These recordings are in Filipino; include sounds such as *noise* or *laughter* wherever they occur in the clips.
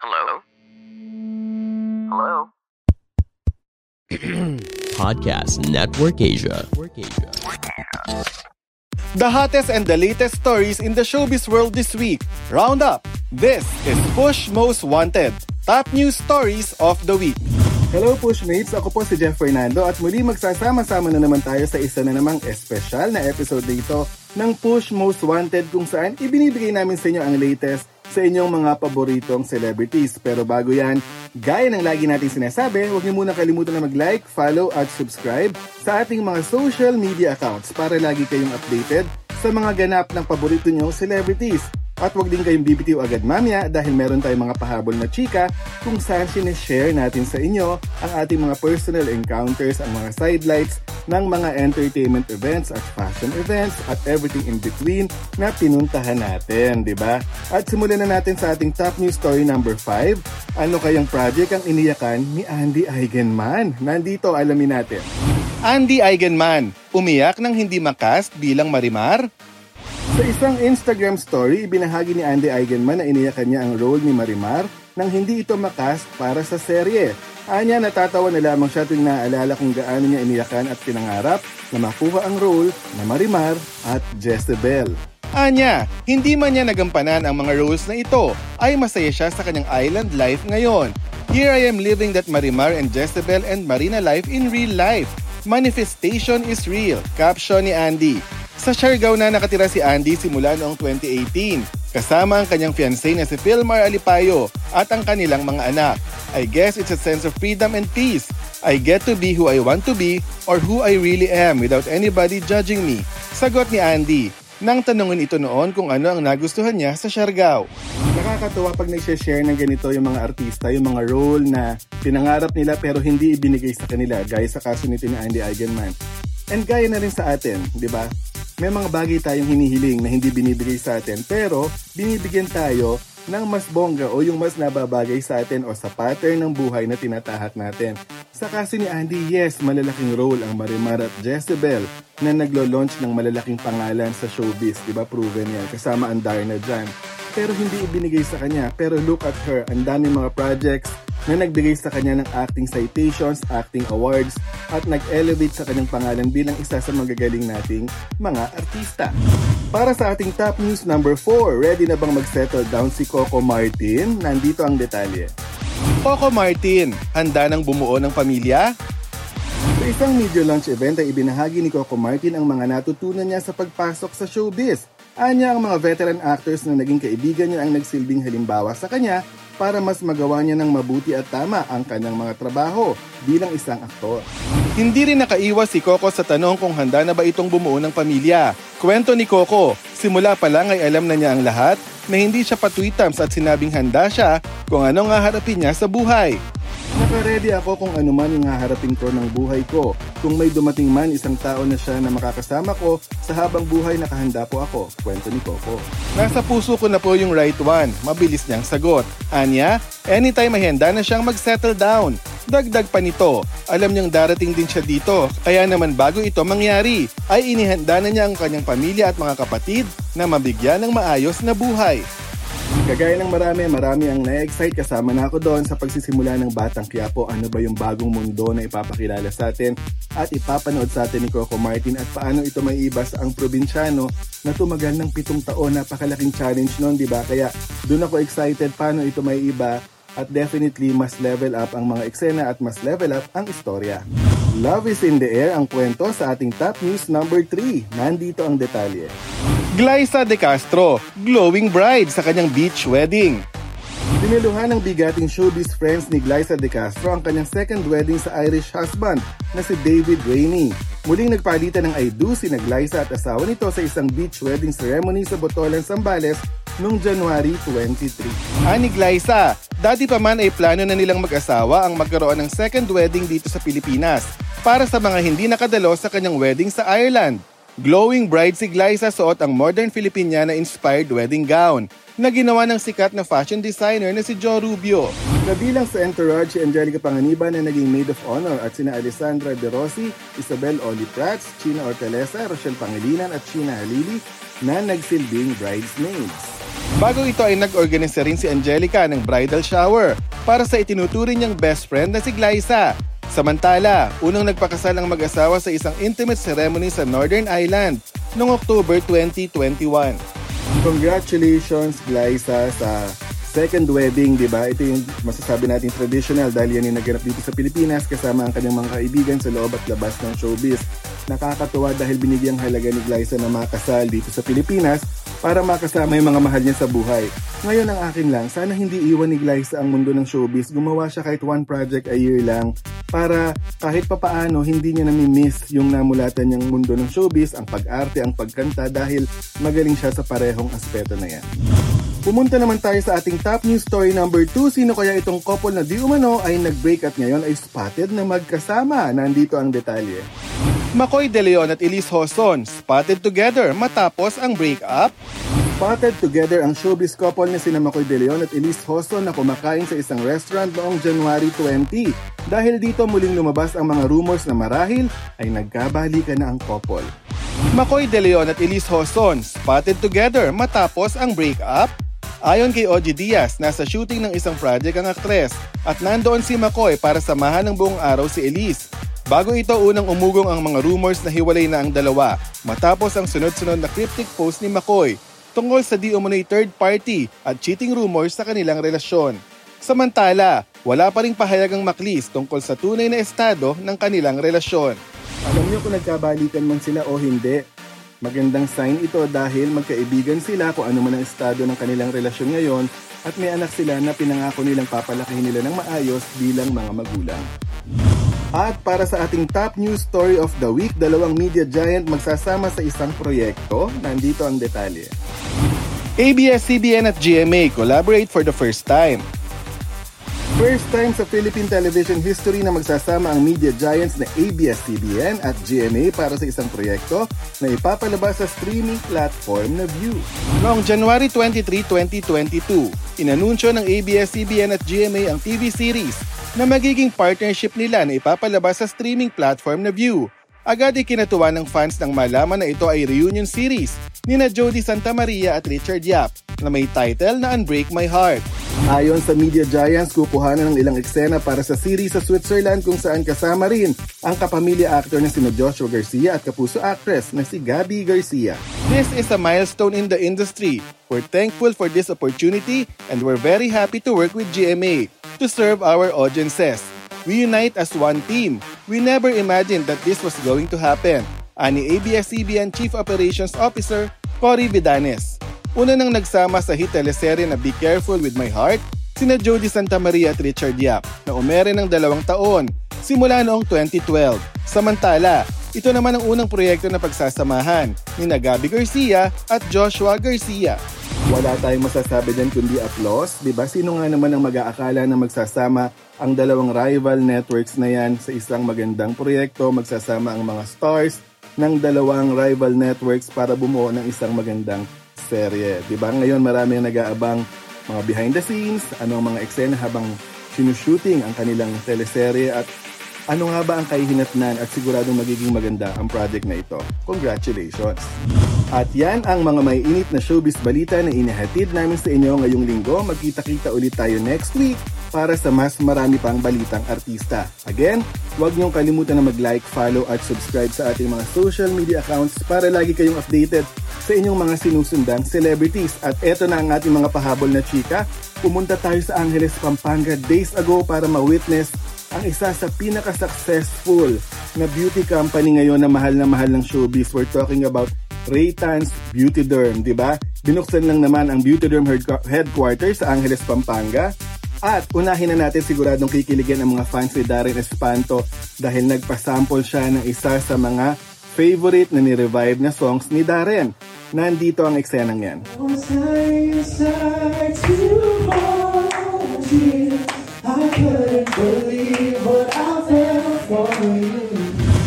Hello? Hello? *clears throat* Podcast Network Asia. The hottest and the latest stories in the showbiz world this week. Round up. This is Push Most Wanted. Top news stories of the week. Hello Pushmates! Ako po si Jeff Fernando at muli magsasama-sama na naman tayo sa isa na namang espesyal na episode dito ng Push Most Wanted kung saan ibinibigay namin sa inyo ang latest sa inyong mga paboritong celebrities. Pero bago yan, gaya ng lagi nating sinasabi, huwag niyo muna kalimutan na mag-like, follow at subscribe sa ating mga social media accounts para lagi kayong updated sa mga ganap ng paborito nyong celebrities. At huwag din kayong bibitiw agad mamaya dahil meron tayong mga pahabol na chika kung saan sinishare natin sa inyo ang ating mga personal encounters, ang mga sidelights ng mga entertainment events at fashion events at everything in between na pinuntahan natin, di ba? At simulan na natin sa ating top news story number 5. Ano kayang project ang iniyakan ni Andy Eigenman? Nandito, alamin natin. Andy Eigenman, umiyak nang hindi makast bilang Marimar? Sa isang Instagram story, ibinahagi ni Andy Eigenman na iniyakan niya ang role ni Marimar nang hindi ito makast para sa serye. Anya natatawa na lamang siya tuwing naaalala kung gaano niya iniyakan at pinangarap na makuha ang role na Marimar at Jezebel. Anya, hindi man niya nagampanan ang mga roles na ito, ay masaya siya sa kanyang island life ngayon. Here I am living that Marimar and Jezebel and Marina life in real life. Manifestation is real, caption ni Andy. Sa Siargao na nakatira si Andy simula noong 2018, kasama ang kanyang fiancé na si Philmar Alipayo at ang kanilang mga anak. I guess it's a sense of freedom and peace. I get to be who I want to be or who I really am without anybody judging me. Sagot ni Andy, nang tanungin ito noon kung ano ang nagustuhan niya sa Siargao. Nakakatuwa pag nag-share ng ganito yung mga artista, yung mga role na pinangarap nila pero hindi ibinigay sa kanila, gaya sa kaso nito ni Andy Eigenman. And gaya na rin sa atin, di ba? May mga bagay tayong hinihiling na hindi binibigay sa atin pero binibigyan tayo ng mas bongga o yung mas nababagay sa atin o sa pattern ng buhay na tinatahak natin. Sa kaso ni Andy, yes, malalaking role ang Marimar at Jezebel na naglo-launch ng malalaking pangalan sa showbiz. Diba proven yan? Kasama ang Darna dyan. Pero hindi ibinigay sa kanya. Pero look at her, ang daming mga projects na nagbigay sa kanya ng acting citations, acting awards, at nag-elevate sa kanyang pangalan bilang isa sa magagaling nating mga artista. Para sa ating top news number 4, ready na bang mag-settle down si Coco Martin? Nandito ang detalye. Coco Martin, handa nang bumuo ng pamilya? Sa isang media launch event ay ibinahagi ni Coco Martin ang mga natutunan niya sa pagpasok sa showbiz. Anya ang mga veteran actors na naging kaibigan niya ang nagsilbing halimbawa sa kanya para mas magawa niya ng mabuti at tama ang kanyang mga trabaho bilang isang aktor. Hindi rin nakaiwas si Coco sa tanong kung handa na ba itong bumuo ng pamilya. Kwento ni Coco, simula pa lang ay alam na niya ang lahat na hindi siya patwitams at sinabing handa siya kung anong haharapin niya sa buhay. Naka-ready ako kung ano man yung haharapin ko ng buhay ko. Kung may dumating man isang tao na siya na makakasama ko, sa habang buhay nakahanda po ako. Kwento ni Coco. Nasa puso ko na po yung right one. Mabilis niyang sagot. Anya, anytime may handa na siyang mag-settle down. Dagdag pa nito, alam niyang darating din siya dito. Kaya naman bago ito mangyari, ay inihanda na niya ang kanyang pamilya at mga kapatid na mabigyan ng maayos na buhay. Kagaya ng marami, marami ang na-excite kasama na ako doon sa pagsisimula ng Batang Quiapo. Ano ba yung bagong mundo na ipapakilala sa atin at ipapanood sa atin ni Coco Martin at paano ito may iba sa ang probinsyano na tumagal ng pitong taon. Napakalaking challenge noon, di ba? Kaya doon ako excited paano ito may iba at definitely mas level up ang mga eksena at mas level up ang istorya. Love is in the air ang kwento sa ating top news number 3. Nandito ang detalye. Glyza De Castro, glowing bride sa kanyang beach wedding. Diniluhan ng bigating showbiz friends ni Glyza De Castro ang kanyang second wedding sa Irish husband na si David Rainey. Muling nagpalitan ng I do si Glyza at asawa nito sa isang beach wedding ceremony sa Botolan, Zambales noong January 23. Ani Glyza, dati pa man ay plano na nilang mag-asawa ang magkaroon ng second wedding dito sa Pilipinas para sa mga hindi nakadalo sa kanyang wedding sa Ireland. Glowing bride si Glyza suot ang modern Filipiniana-inspired wedding gown na ginawa ng sikat na fashion designer na si Joe Rubio. Kabilang sa entourage si Angelica Panganiban na naging maid of honor at sina Alessandra De Rossi, Isabel Oli Prats, China Ortelesa, Rochelle Pangilinan at China Halili na nagsilbing bridesmaids. Bago ito ay nag-organisa rin si Angelica ng bridal shower para sa itinuturing niyang best friend na si Glyza Samantala, unang nagpakasal ang mag-asawa sa isang intimate ceremony sa Northern Ireland noong October 2021. Congratulations, Glyza, sa second wedding, di ba? Ito yung masasabi natin traditional dahil yan yung naganap dito sa Pilipinas kasama ang kanyang mga kaibigan sa loob at labas ng showbiz. Nakakatuwa dahil binigyang halaga ni Glyza na makasal dito sa Pilipinas para makasama yung mga mahal niya sa buhay. Ngayon ang akin lang, sana hindi iwan ni Glyza ang mundo ng showbiz. Gumawa siya kahit one project a year lang para kahit papaano hindi niya nami-miss yung namulatan niyang mundo ng showbiz, ang pag-arte, ang pagkanta dahil magaling siya sa parehong aspeto na yan. Pumunta naman tayo sa ating top news story number 2. Sino kaya itong couple na di umano ay nag-break at ngayon ay spotted na magkasama? Nandito ang detalye. Makoy De Leon at Elise Hoson spotted together matapos ang breakup. Spotted together ang showbiz couple na sina Makoy De Leon at Elise Hoson na kumakain sa isang restaurant noong January 20. Dahil dito muling lumabas ang mga rumors na marahil ay nagkabalikan na ang couple. Makoy De Leon at Elise Hoson spotted together matapos ang breakup. Ayon kay Oji Diaz, nasa shooting ng isang project ang aktres at nandoon si Makoy para samahan ng buong araw si Elise. Bago ito unang umugong ang mga rumors na hiwalay na ang dalawa matapos ang sunod-sunod na cryptic post ni McCoy tungkol sa di umano'y third party at cheating rumors sa kanilang relasyon. Samantala, wala pa ring pahayag ang Maclis tungkol sa tunay na estado ng kanilang relasyon. Alam niyo kung nagkabalikan man sila o hindi, magandang sign ito dahil magkaibigan sila kung ano man ang estado ng kanilang relasyon ngayon at may anak sila na pinangako nilang papalakihin nila ng maayos bilang mga magulang. At para sa ating top news story of the week, dalawang media giant magsasama sa isang proyekto. Nandito ang detalye. ABS-CBN at GMA collaborate for the first time. First time sa Philippine television history na magsasama ang media giants na ABS-CBN at GMA para sa isang proyekto na ipapalabas sa streaming platform na View. Noong January 23, 2022, inanunsyo ng ABS-CBN at GMA ang TV series na magiging partnership nila na ipapalabas sa streaming platform na View. Agad ikinatuwa ng fans nang malaman na ito ay reunion series ni na Jody Santa Maria at Richard Yap na may title na Unbreak My Heart. Ayon sa media giants, kukuhanan ng ilang eksena para sa series sa Switzerland kung saan kasama rin ang kapamilya actor na si Joshua Garcia at kapuso actress na si Gabby Garcia. This is a milestone in the industry. We're thankful for this opportunity and we're very happy to work with GMA to serve our audiences. We unite as one team. We never imagined that this was going to happen. Ani ABS-CBN Chief Operations Officer Cory Vidanes. Una nang nagsama sa hit teleserye na Be Careful With My Heart, sina Jody Santa Maria at Richard Yap na umere ng dalawang taon simula noong 2012. Samantala, ito naman ang unang proyekto na pagsasamahan ni Gabby Garcia at Joshua Garcia. Wala tayong masasabi din kundi applause, di ba? Sino nga naman ang mag-aakala na magsasama ang dalawang rival networks na yan sa isang magandang proyekto, magsasama ang mga stars ng dalawang rival networks para bumuo ng isang magandang serye. Di ba? Ngayon marami ang nag-aabang mga behind the scenes, ano ang mga eksena habang sinushooting ang kanilang teleserye at ano nga ba ang kahihinatnan at siguradong magiging maganda ang project na ito? Congratulations! At yan ang mga may init na showbiz balita na inihatid namin sa inyo ngayong linggo. Magkita-kita ulit tayo next week para sa mas marami pang balitang artista. Again, huwag niyong kalimutan na mag-like, follow at subscribe sa ating mga social media accounts para lagi kayong updated sa inyong mga sinusundang celebrities. At eto na ang ating mga pahabol na chika. Pumunta tayo sa Angeles, Pampanga days ago para ma-witness ang isa sa pinaka-successful na beauty company ngayon na mahal na mahal ng showbiz. We're talking about Raytans Beauty Derm, di ba? Binuksan lang naman ang Beauty Derm headquarters sa Angeles, Pampanga. At unahin na natin siguradong kikiligin ang mga fans ni Darren Espanto dahil nagpasample siya ng isa sa mga favorite na ni-revive na songs ni Darren. Nandito ang eksenang yan.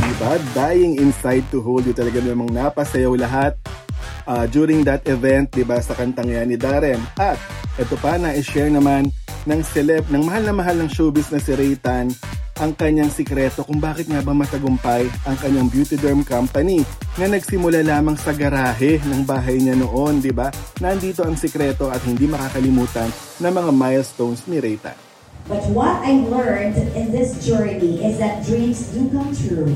Diba? Dying inside to hold you talaga namang napasayaw lahat uh, during that event, di ba, sa kantang yan ni Darren. At ito pa na i-share naman ng celeb, ng mahal na mahal ng showbiz na si Raytan ang kanyang sikreto kung bakit nga ba matagumpay ang kanyang beauty derm company na nagsimula lamang sa garahe ng bahay niya noon, di ba? Nandito ang sikreto at hindi makakalimutan na mga milestones ni Raytan. But what I learned in this journey is that dreams do come true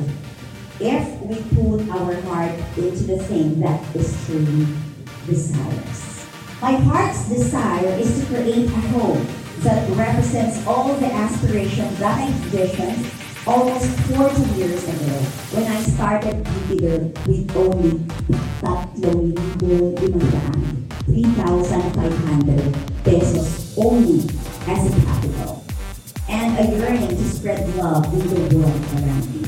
if we put our heart into the thing that is truly desires. My heart's desire is to create a home that represents all the aspirations that I envisioned almost 40 years ago when I started Jupiter with only tatlong libo limandaan, 3,500 pesos only as a capital and a yearning to spread love in the world around me.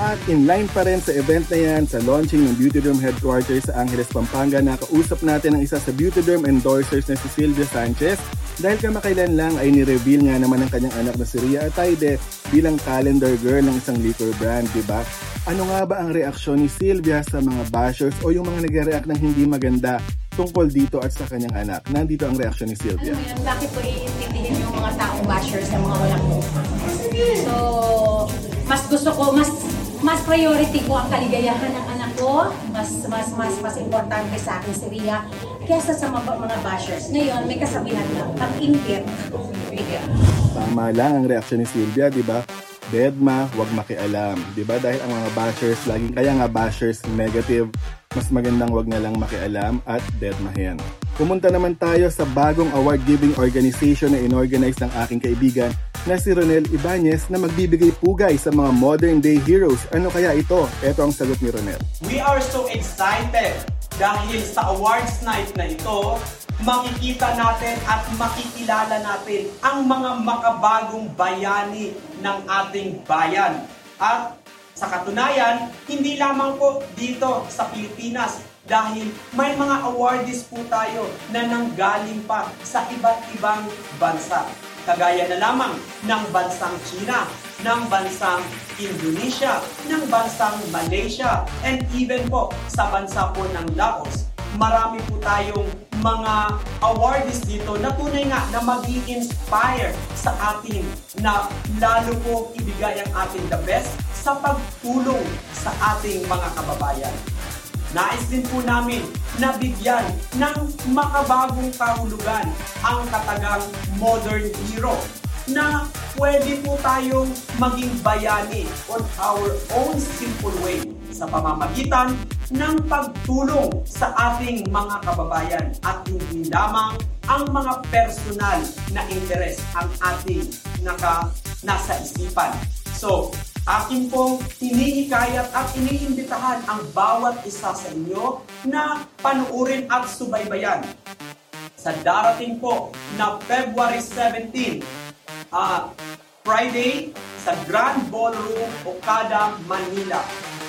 At in line pa rin sa event na yan sa launching ng Beauty Derm headquarters sa Angeles, Pampanga, nakausap natin ang isa sa Beauty endorsers na si Sylvia Sanchez dahil kamakailan lang ay ni-reveal nga naman ng kanyang anak na si Ria Ataide bilang calendar girl ng isang liquor brand, di ba? Ano nga ba ang reaksyon ni Sylvia sa mga bashers o yung mga nagre-react ng hindi maganda tungkol dito at sa kanyang anak? Nandito ang reaksyon ni Sylvia. Ano yun, bakit po iintindihin yung mga taong bashers na mga walang utak? So, mas gusto ko, mas mas priority ko ang kaligayahan ng anak ko. Mas, mas, mas, mas importante sa akin si Ria kesa sa mga, mga bashers. Ngayon, may kasabihan lang, ingit, bigyan. Tama lang ang reaksyon ni Sylvia, di ba? Deadma, wag makialam. Di ba? Dahil ang mga bashers, laging kaya nga bashers negative, mas magandang wag na lang makialam at deadmahin. Pumunta naman tayo sa bagong award-giving organization na inorganize ng aking kaibigan na si Ronel Ibanez na magbibigay pugay sa mga modern day heroes. Ano kaya ito? Ito ang sagot ni Ronel. We are so excited dahil sa awards night na ito, makikita natin at makikilala natin ang mga makabagong bayani ng ating bayan. At sa katunayan, hindi lamang po dito sa Pilipinas dahil may mga awardees po tayo na nanggaling pa sa iba't ibang bansa. Kagaya na lamang ng bansang China, ng bansang Indonesia, ng bansang Malaysia, and even po sa bansa po ng Laos. Marami po tayong mga awardees dito na tunay nga na mag inspire sa atin na lalo po ibigay ang ating the best sa pagtulong sa ating mga kababayan. Nais din po namin na bigyan ng makabagong kahulugan ang katagang modern hero na pwede po tayong maging bayani on our own simple way sa pamamagitan ng pagtulong sa ating mga kababayan at hindi lamang ang mga personal na interes ang ating naka, nasa isipan. So, akin pong hinihikayat at iniimbitahan ang bawat isa sa inyo na panuurin at subaybayan sa darating po na February 17, uh, Friday, sa Grand Ballroom, Okada, Manila.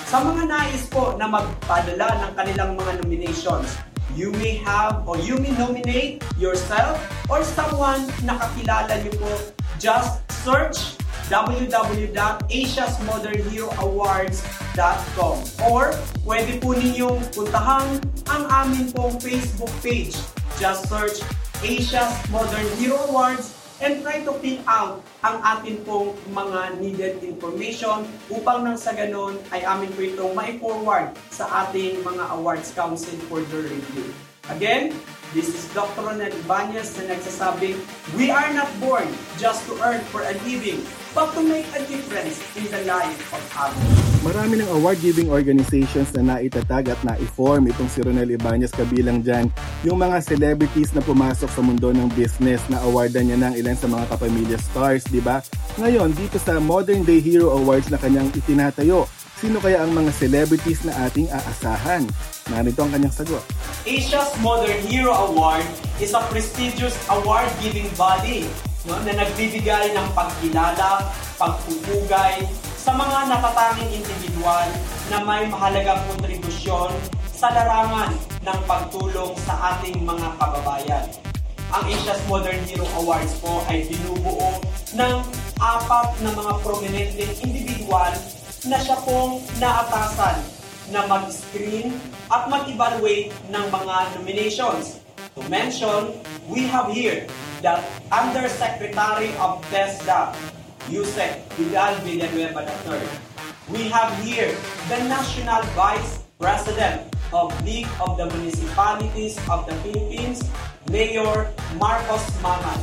Sa mga nais po na magpadala ng kanilang mga nominations, you may have or you may nominate yourself or someone na kakilala niyo po. Just search www.asiasmodernheroawards.com or pwede po ninyong puntahan ang amin pong Facebook page. Just search Asia's Modern Hero Awards and try to fill out ang atin pong mga needed information upang nang sa ganon ay amin po itong ma-forward sa ating mga awards council for the review. Again, this is Dr. Ronel Ibanez na nagsasabing, We are not born just to earn for a living, but to make a difference in the life of others. Marami ng award-giving organizations na naitatag at na-form itong si Ronel Ibanez kabilang dyan yung mga celebrities na pumasok sa mundo ng business na awardan niya ng ilan sa mga kapamilya stars, di ba? Ngayon, dito sa Modern Day Hero Awards na kanyang itinatayo, sino kaya ang mga celebrities na ating aasahan? Narito ang kanyang sagot. Asia's Modern Hero Award is a prestigious award-giving body no, na nagbibigay ng pagkilala, pagpupugay sa mga natatanging individual na may mahalagang kontribusyon sa larangan ng pagtulong sa ating mga kababayan. Ang Asia's Modern Hero Awards po ay binubuo ng apat na mga prominenteng individual na siya pong naatasan na mag-screen at mag-evaluate ng mga nominations. To mention, we have here the Undersecretary of TESDA, Yusek Vidal Villanueva III. We have here the National Vice President of League of the Municipalities of the Philippines, Mayor Marcos Mangan.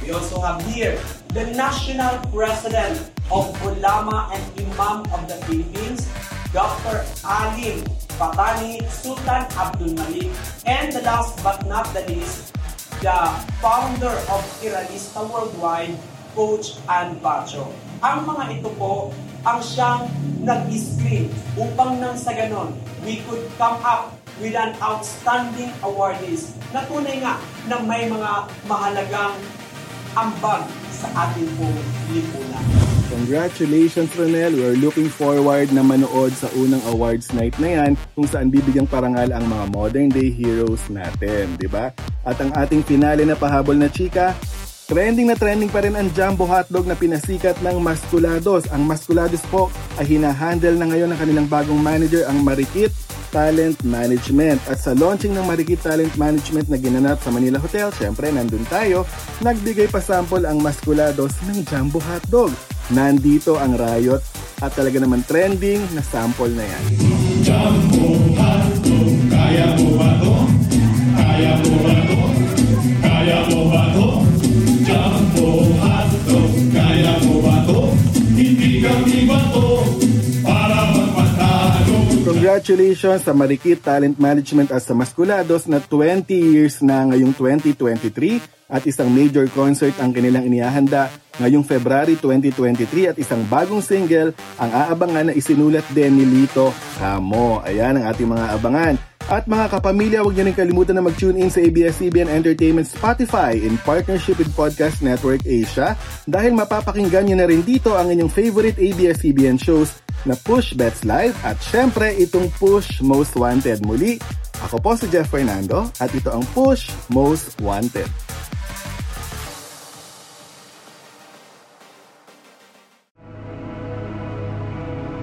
We also have here the National President of Ulama and Imam of the Philippines, Dr. Alim Patani Sultan Abdul Malik, and the last but not the least, the founder of Iralista Worldwide, Coach Ann Pacho. Ang mga ito po ang siyang nag-screen upang nang sa ganon, we could come up with an outstanding awardees na tunay nga na may mga mahalagang ambag sa ating pong lipunan. Congratulations, Ronel. We're looking forward na manood sa unang awards night na yan kung saan bibigyang parangal ang mga modern day heroes natin, di ba? At ang ating finale na pahabol na chika, Trending na trending pa rin ang jumbo hotdog na pinasikat ng Masculados. Ang Masculados po ay hinahandle na ngayon ng kanilang bagong manager ang Marikit Talent Management. At sa launching ng Marikit Talent Management na ginanap sa Manila Hotel, syempre nandun tayo, nagbigay pa sample ang Masculados ng jumbo hotdog. Nandito ang Riot at talaga naman trending na sample na yan. Jumbo hotdog, kaya mo ba to? Kaya mo ba to? Congratulations sa Marikit Talent Management at sa Masculados na 20 years na ngayong 2023 at isang major concert ang kanilang inihahanda ngayong February 2023 at isang bagong single ang aabangan na isinulat din ni Lito Camo. Ayan ang ating mga abangan. At mga kapamilya, huwag niyo rin kalimutan na mag-tune in sa ABS-CBN Entertainment Spotify in partnership with Podcast Network Asia dahil mapapakinggan niyo na rin dito ang inyong favorite ABS-CBN shows na Push Bets Live at syempre itong Push Most Wanted. Muli, ako po si Jeff Fernando at ito ang Push Most Wanted.